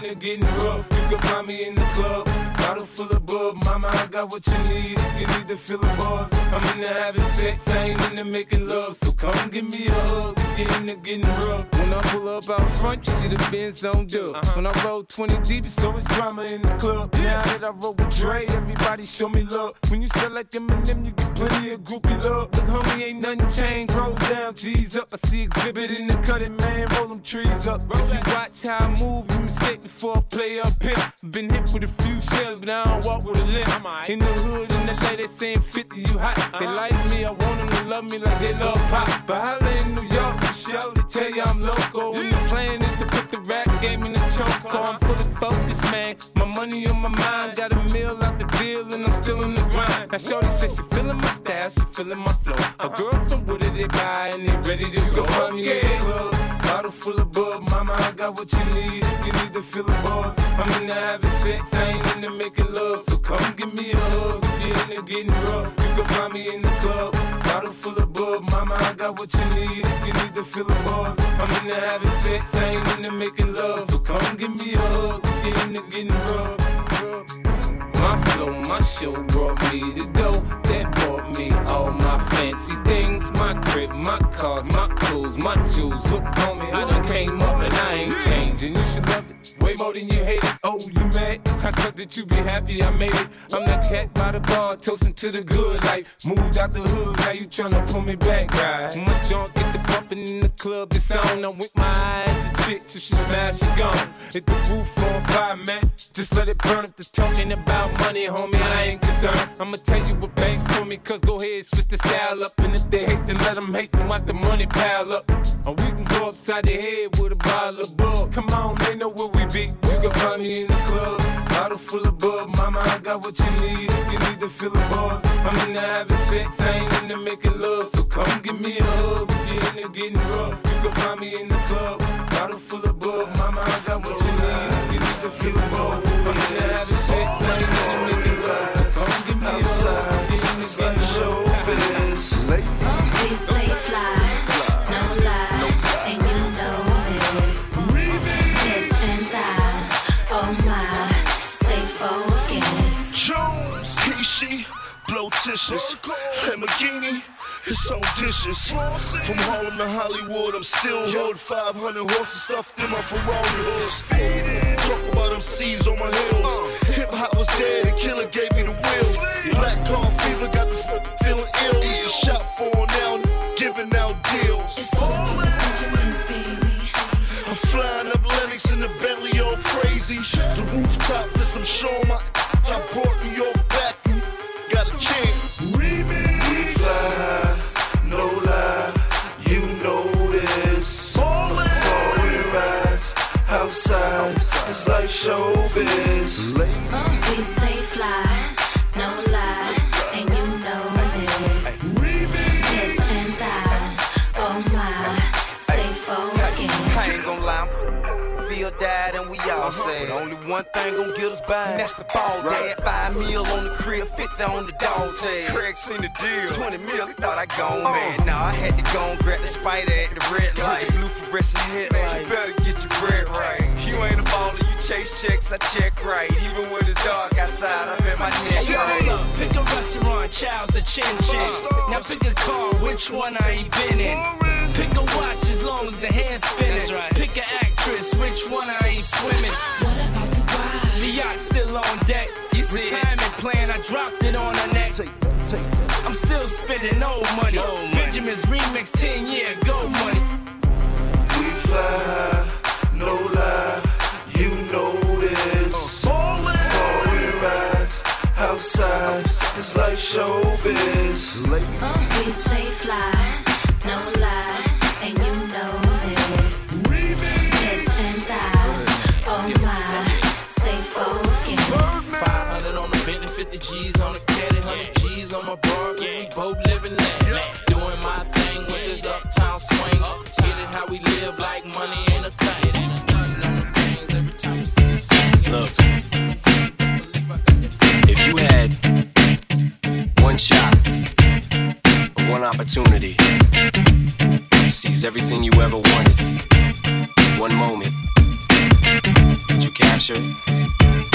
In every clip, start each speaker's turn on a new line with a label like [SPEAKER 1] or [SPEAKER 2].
[SPEAKER 1] getting rough. You can find me in the club. Bottle full of bub, mama, I got what you need. If you need to feel the buzz, I'm into having sex, I ain't into making love. So come give me a hug, you're into getting rough. When I pull up out front, you see the Benz on dub. Uh-huh. When I roll 20 deep, it's always drama in the club. Now that I roll with Dre, everybody show me love. When you sell like them and them, you get plenty of groupie love. Look, homie, ain't nothing changed. Roll down, G's up. I see Xzibit in the cutting, man. Roll them trees up. If you watch how I move, you mistake before I play up here. Been hit with a few shells, but I don't walk with a limp. In the hood, in the lady saying 50, you hot. They uh-huh. like me, I want them to love me like they love pop. But holla in New York, show, they tell you I'm local. And the plan is to put the rap game in the choke. I'm fully focused, man. My money on my mind, got a meal out the deal, and I'm still in the grind. Now, Shorty says she feeling my style, she feeling my flow. A girl from Wooded, they buy, and they ready to go. Find me in the club. Bottle full of bub, mama, I got what you need. If you need to feel the buzz, I'm into having sex, I ain't into making love. So come give me a hug. If you're into getting rough, you can find me in the club. Bottle full of bub, mama, I got what you need. If you need to feel the buzz, I'm into having sex, I ain't into making love. So come give me a hug. If you're into getting rough. My flow, my show brought me to go. That brought me all my fancy things. My crib, my cars, my clothes, my jewels. Look on me, I done came up and I ain't changing. You should love it way more than you hate it. Oh, you mad? I thought that you'd be happy I made it. I'm that cat by the bar, toasting to the good life. Moved out the hood, now you tryna pull me back, right? My junk get the bumping in the club, it's on. I'm with my eyes to chicks, if she smash, she gone. Hit the roof on fire, man. Just let it burn if the talking about money, homie, I ain't concerned. I'ma tell you what banks told me, cause go ahead, switch the style up. And if they hate, then let them hate, then watch the money pile up. And we can go upside the head with a bottle of bug. Come on, they know where we be. You can find me in the club, bottle full of bug. Mama, I got what you need if you need to feel the buzz. I'm into having sex, I ain't the making love. So come give me a hug if you're into getting rough. You can find me in the club, bottle full of bug. Mama, I got what you need if you need to feel the buzz.
[SPEAKER 2] Blotitious, Lamborghini, it's on dishes. From Harlem to Hollywood, I'm still hood. 500 horses stuffed in my Ferrari hood. Talk about them C's on my heels. Hip hop was dead and Killer gave me the wheel. Black car fever got this feeling ill. Used to shop for now, giving out deals. I'm flying up Lenox in the Bentley all crazy. The rooftop, this I'm showing my. I brought New York
[SPEAKER 1] outside, it's like showbiz.
[SPEAKER 3] We stay fly, no lie, and you know this. Hips and thighs, oh my, stay focused.
[SPEAKER 4] I ain't gon' lie, feel died and we all say only one thing gon' get us by, and that's the ball right. dad. Five meal on the crib, 50 on the dog tag. Craig seen the deal, 20 mil, he thought I gone uh. mad. Nah, I had to go and grab the spider at the red light. Blue fluorescent headlight, you better get your bread right. You ain't a baller, you chase checks, I check right. Even when it's dark outside, I'm in my neck
[SPEAKER 5] hey, right. Hold up, pick a restaurant, child's a chin chin. Now pick a car, which one I ain't been in. Pick a watch as long as the hand's spinning. Right. Pick an actress, which one I ain't swimming.
[SPEAKER 3] What about to buy?
[SPEAKER 5] The yacht still on deck. You see Retirement it. plan, I dropped it on her neck. Take, take. I'm still spending old money. Old money. Benjamin's remix 10 year ago money.
[SPEAKER 1] We fly high, no lie, outside, it's like showbiz.
[SPEAKER 3] We stay fly, no lie.
[SPEAKER 4] and you know this. Hips and thighs, oh my, stay focused. 500 on the Bentley, 50 G's on the caddy, 100 G's on my bar, we both living opportunity. Seize everything you ever wanted. One moment that you
[SPEAKER 6] captured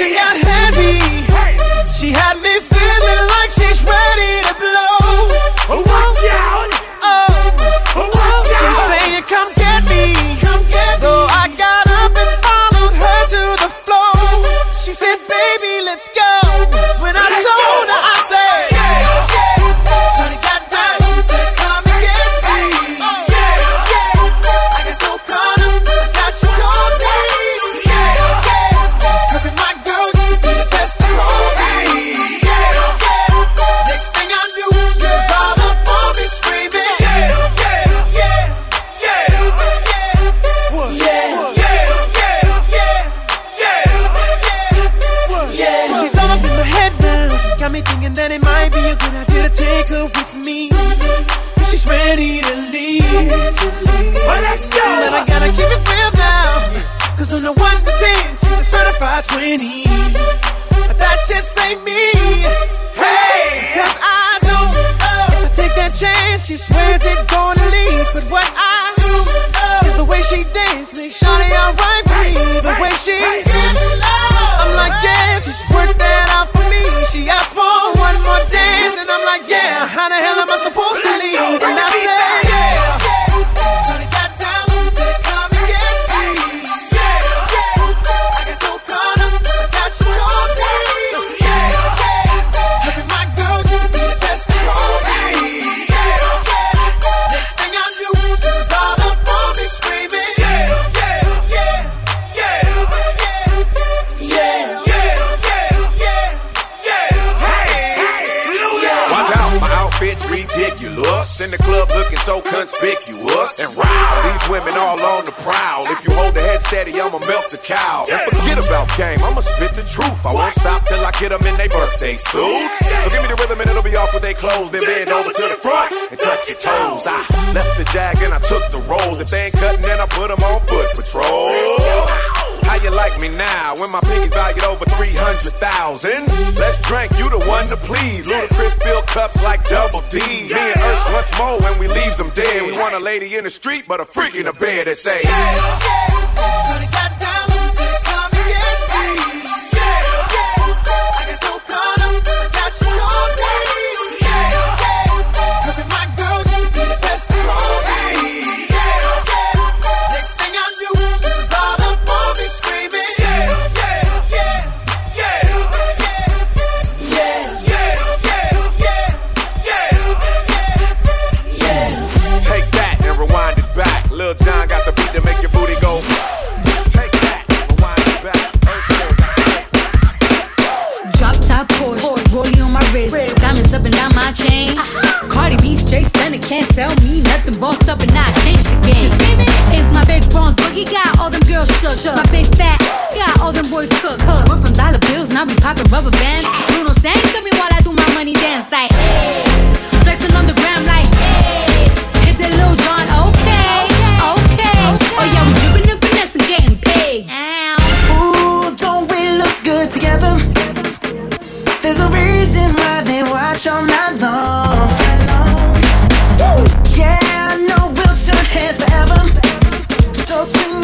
[SPEAKER 2] Yeah.
[SPEAKER 7] drink, you the one to please. Ludacris fill cups like double D. Me and us once more when we leaves them dead. We want a lady in the street, but a freak in the bed that say.
[SPEAKER 8] rubber bands. Bruno Sands to me while I do my money dance. Like, hey. flexing on the gram, like, hey. hit the little John, okay, okay. okay. Oh, yeah, we dripping and finessing, getting paid.
[SPEAKER 9] Ooh, don't we look good together? There's a reason why they watch all night long. Woo. Yeah, I know we'll turn heads forever. So tonight.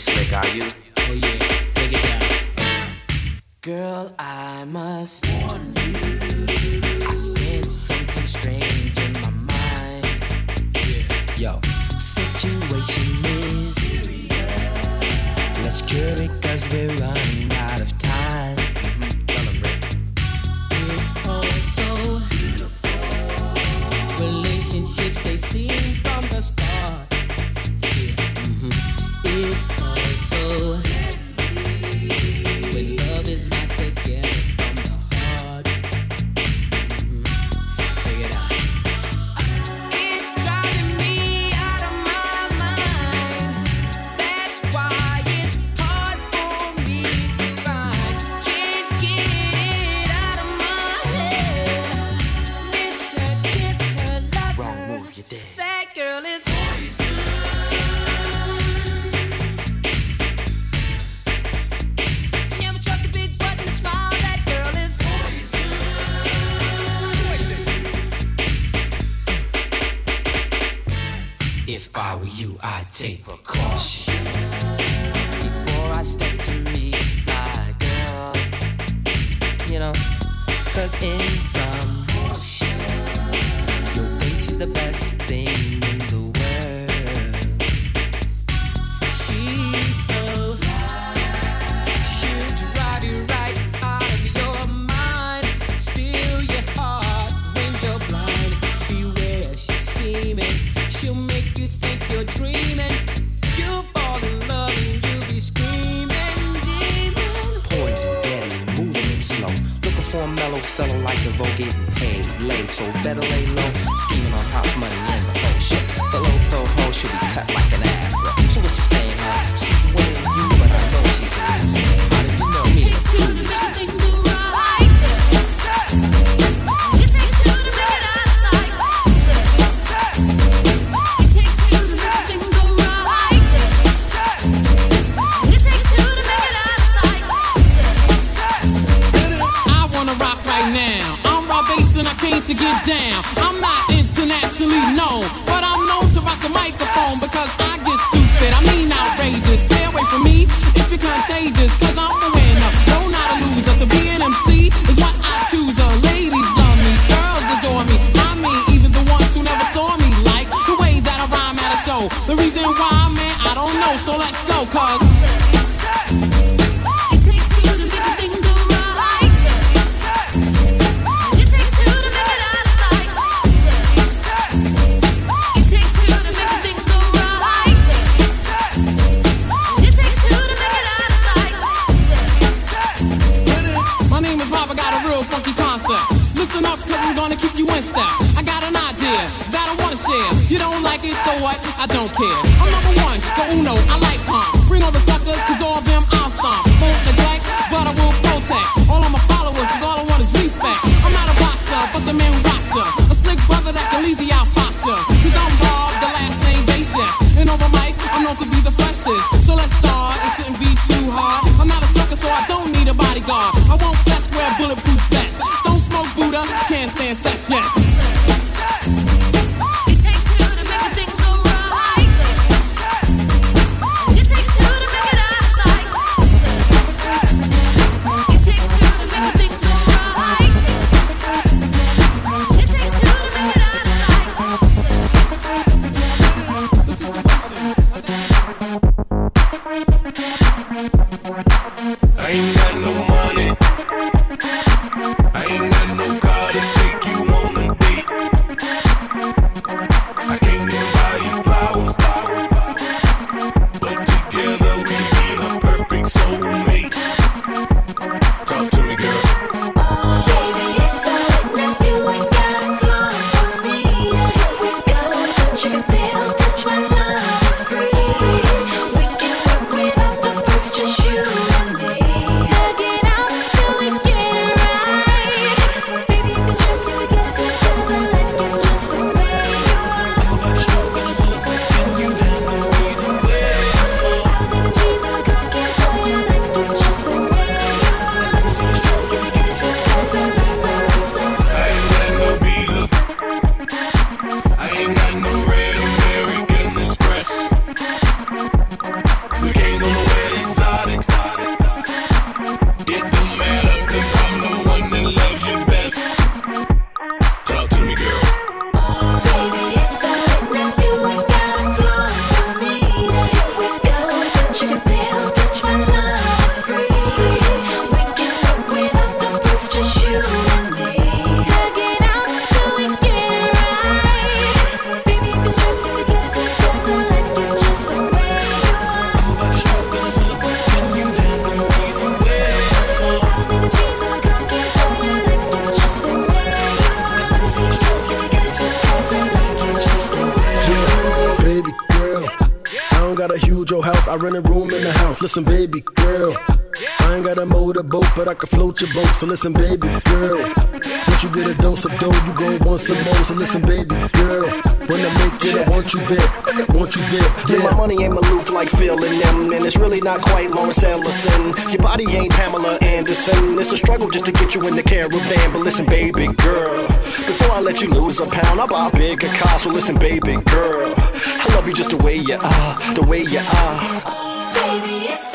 [SPEAKER 6] slick, are you?
[SPEAKER 5] Oh yeah, break it down.
[SPEAKER 6] Girl, I must.
[SPEAKER 10] taper to get
[SPEAKER 11] down. I'm not internationally known, but I'm known to rock the microphone because I get stupid. I mean outrageous. Stay away from me if you're contagious, cause I'm the winner. No, not a loser. To be an MC is what I choose. Uh, ladies love me, girls adore me. I mean, even the ones who never saw me like the way that I rhyme at a show. The reason why, man, I don't know. So let's go, cause. So
[SPEAKER 12] listen, baby girl. Once you get a dose of dough, you go want some more. So listen, baby girl. When I make it, I want you there. Want you there.
[SPEAKER 13] Yeah.
[SPEAKER 12] yeah, my
[SPEAKER 13] money ain't aloof like Phil and them. And it's really not quite Lawrence Ellison. Your body ain't Pamela Anderson. It's a struggle just to get you in the caravan. But listen, baby girl. Before I let you lose a pound, I buy a bigger car. So listen, baby girl. I love you just the way you are. The way you are.
[SPEAKER 3] Baby, it's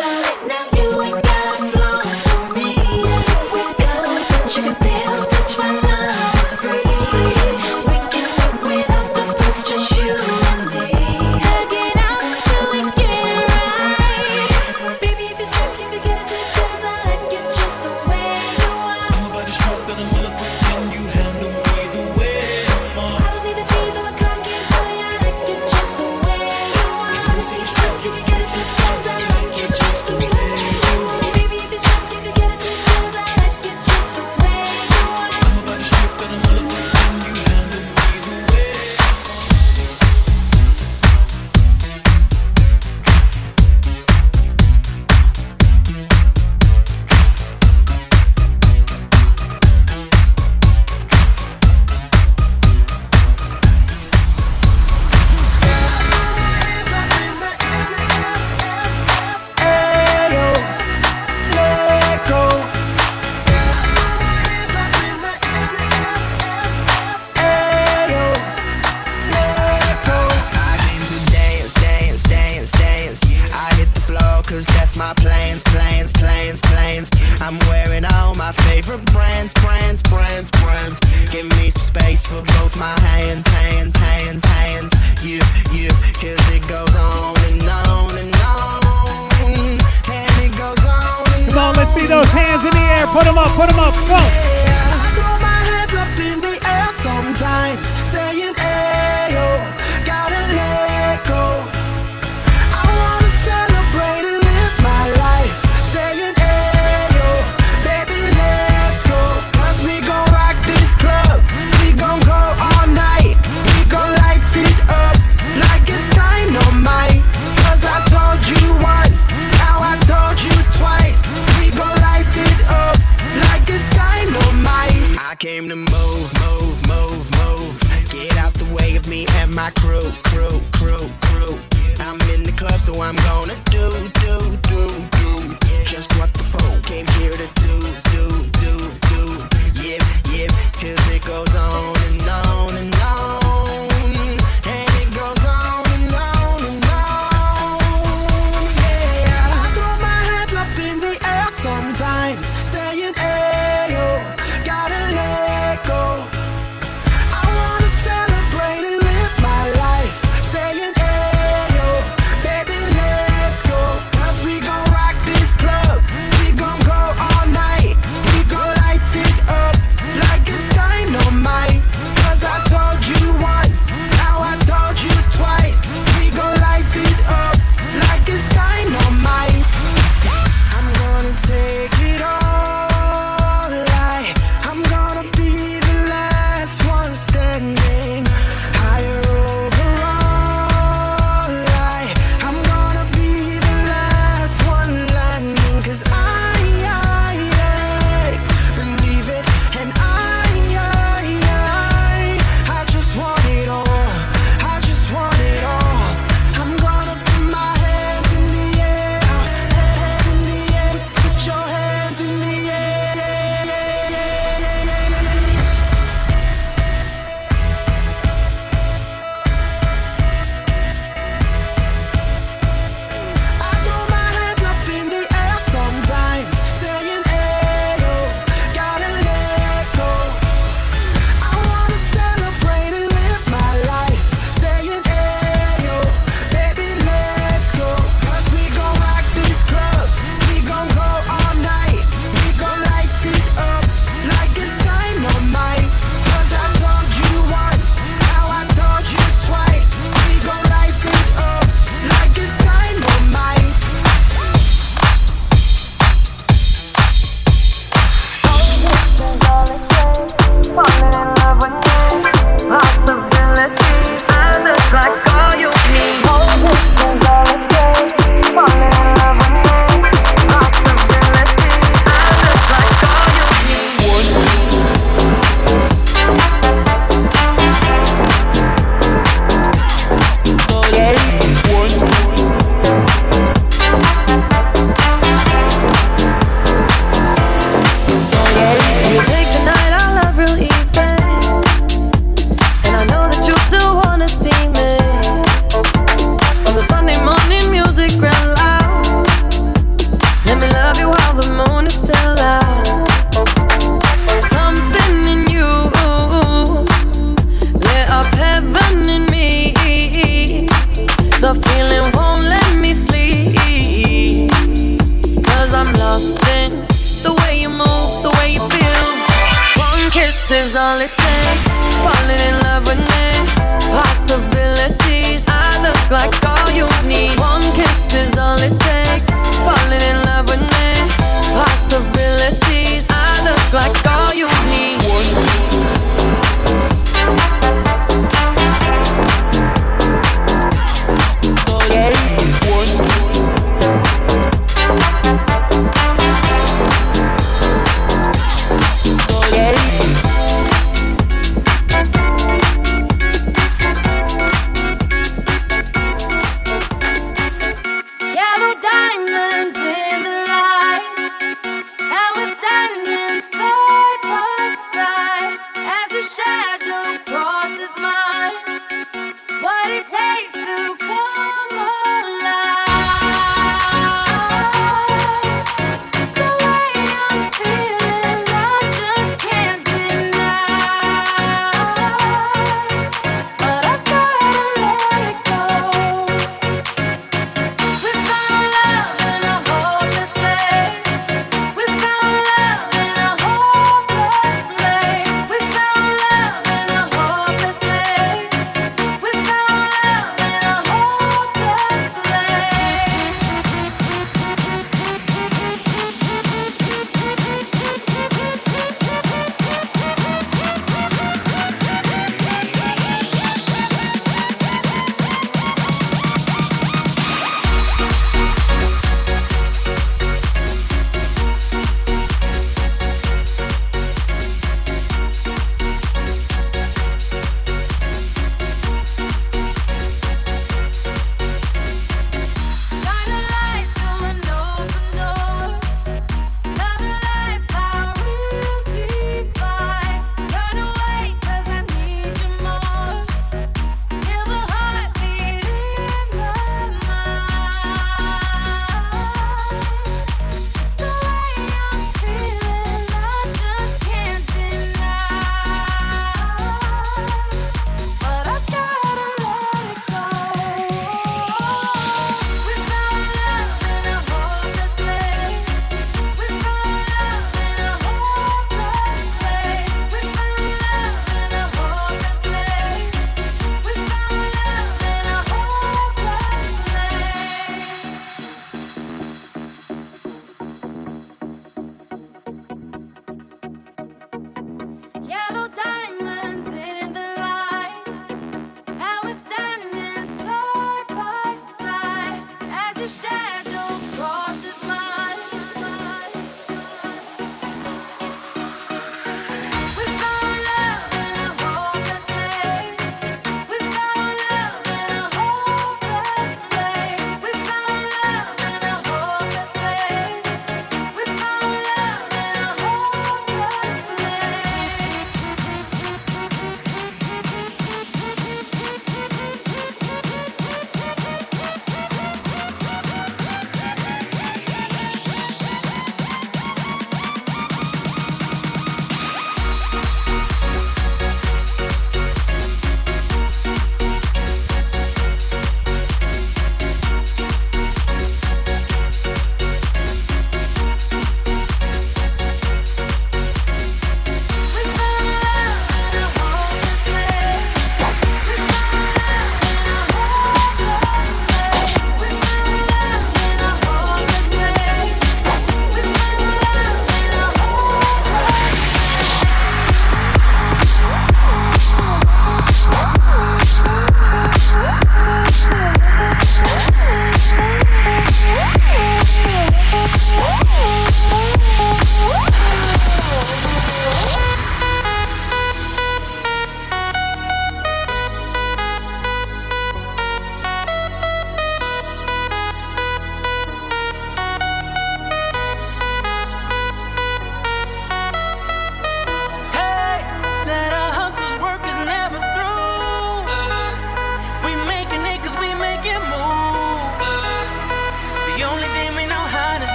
[SPEAKER 3] and
[SPEAKER 9] my crew, crew, crew, crew. I'm
[SPEAKER 14] in the
[SPEAKER 9] club, so I'm gonna do, do, do, do. Just what the phone came here to do, do, do, do. Yep, yep, cause it goes on and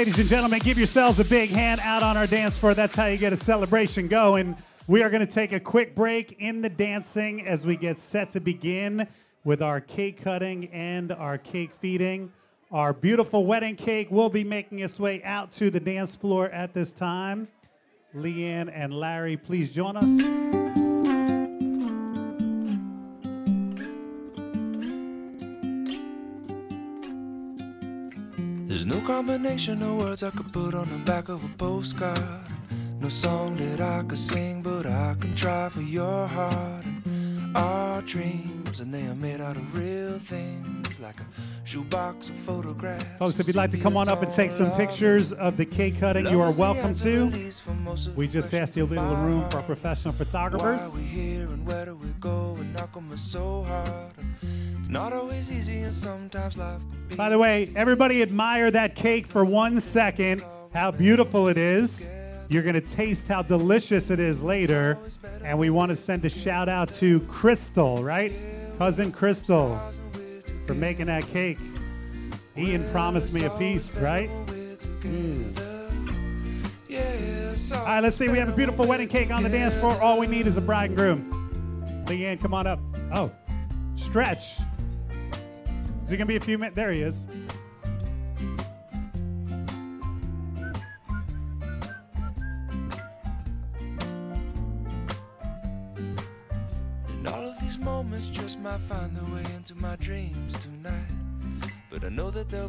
[SPEAKER 14] Ladies and gentlemen, give yourselves a big hand out on our dance floor. That's how you get a celebration going. We are going to take a quick break in the dancing as we get set to begin with our cake cutting and our cake feeding. Our beautiful wedding cake will be making its way out to the dance floor at this time. Liane and Larry, please join us.
[SPEAKER 15] No combination of words I could put on the back of a postcard. No song that I could sing, but I can try for your heart. And our dreams, and they are made out of real things, like a shoebox of photographs.
[SPEAKER 14] Folks, if you'd like to come on up and take some pictures of the cake cutting, you are welcome to. We just asked you a little room for professional photographers.
[SPEAKER 15] Not always easy, and sometimes life.
[SPEAKER 14] By the way, everybody admire that cake for one second. How beautiful it is. You're going to taste how delicious it is later. And we want to send a shout out to Crystal, right? Cousin Crystal for making that cake. Ian promised me a piece, right? Mm. All right, let's see. We have a beautiful wedding cake on the dance floor. All we need is a bride and groom. Liane, come on up. Oh, stretch. Is it gonna be a few minutes? There he is.
[SPEAKER 15] And all of these moments just might find their way into my dreams tonight. But I know that they'll be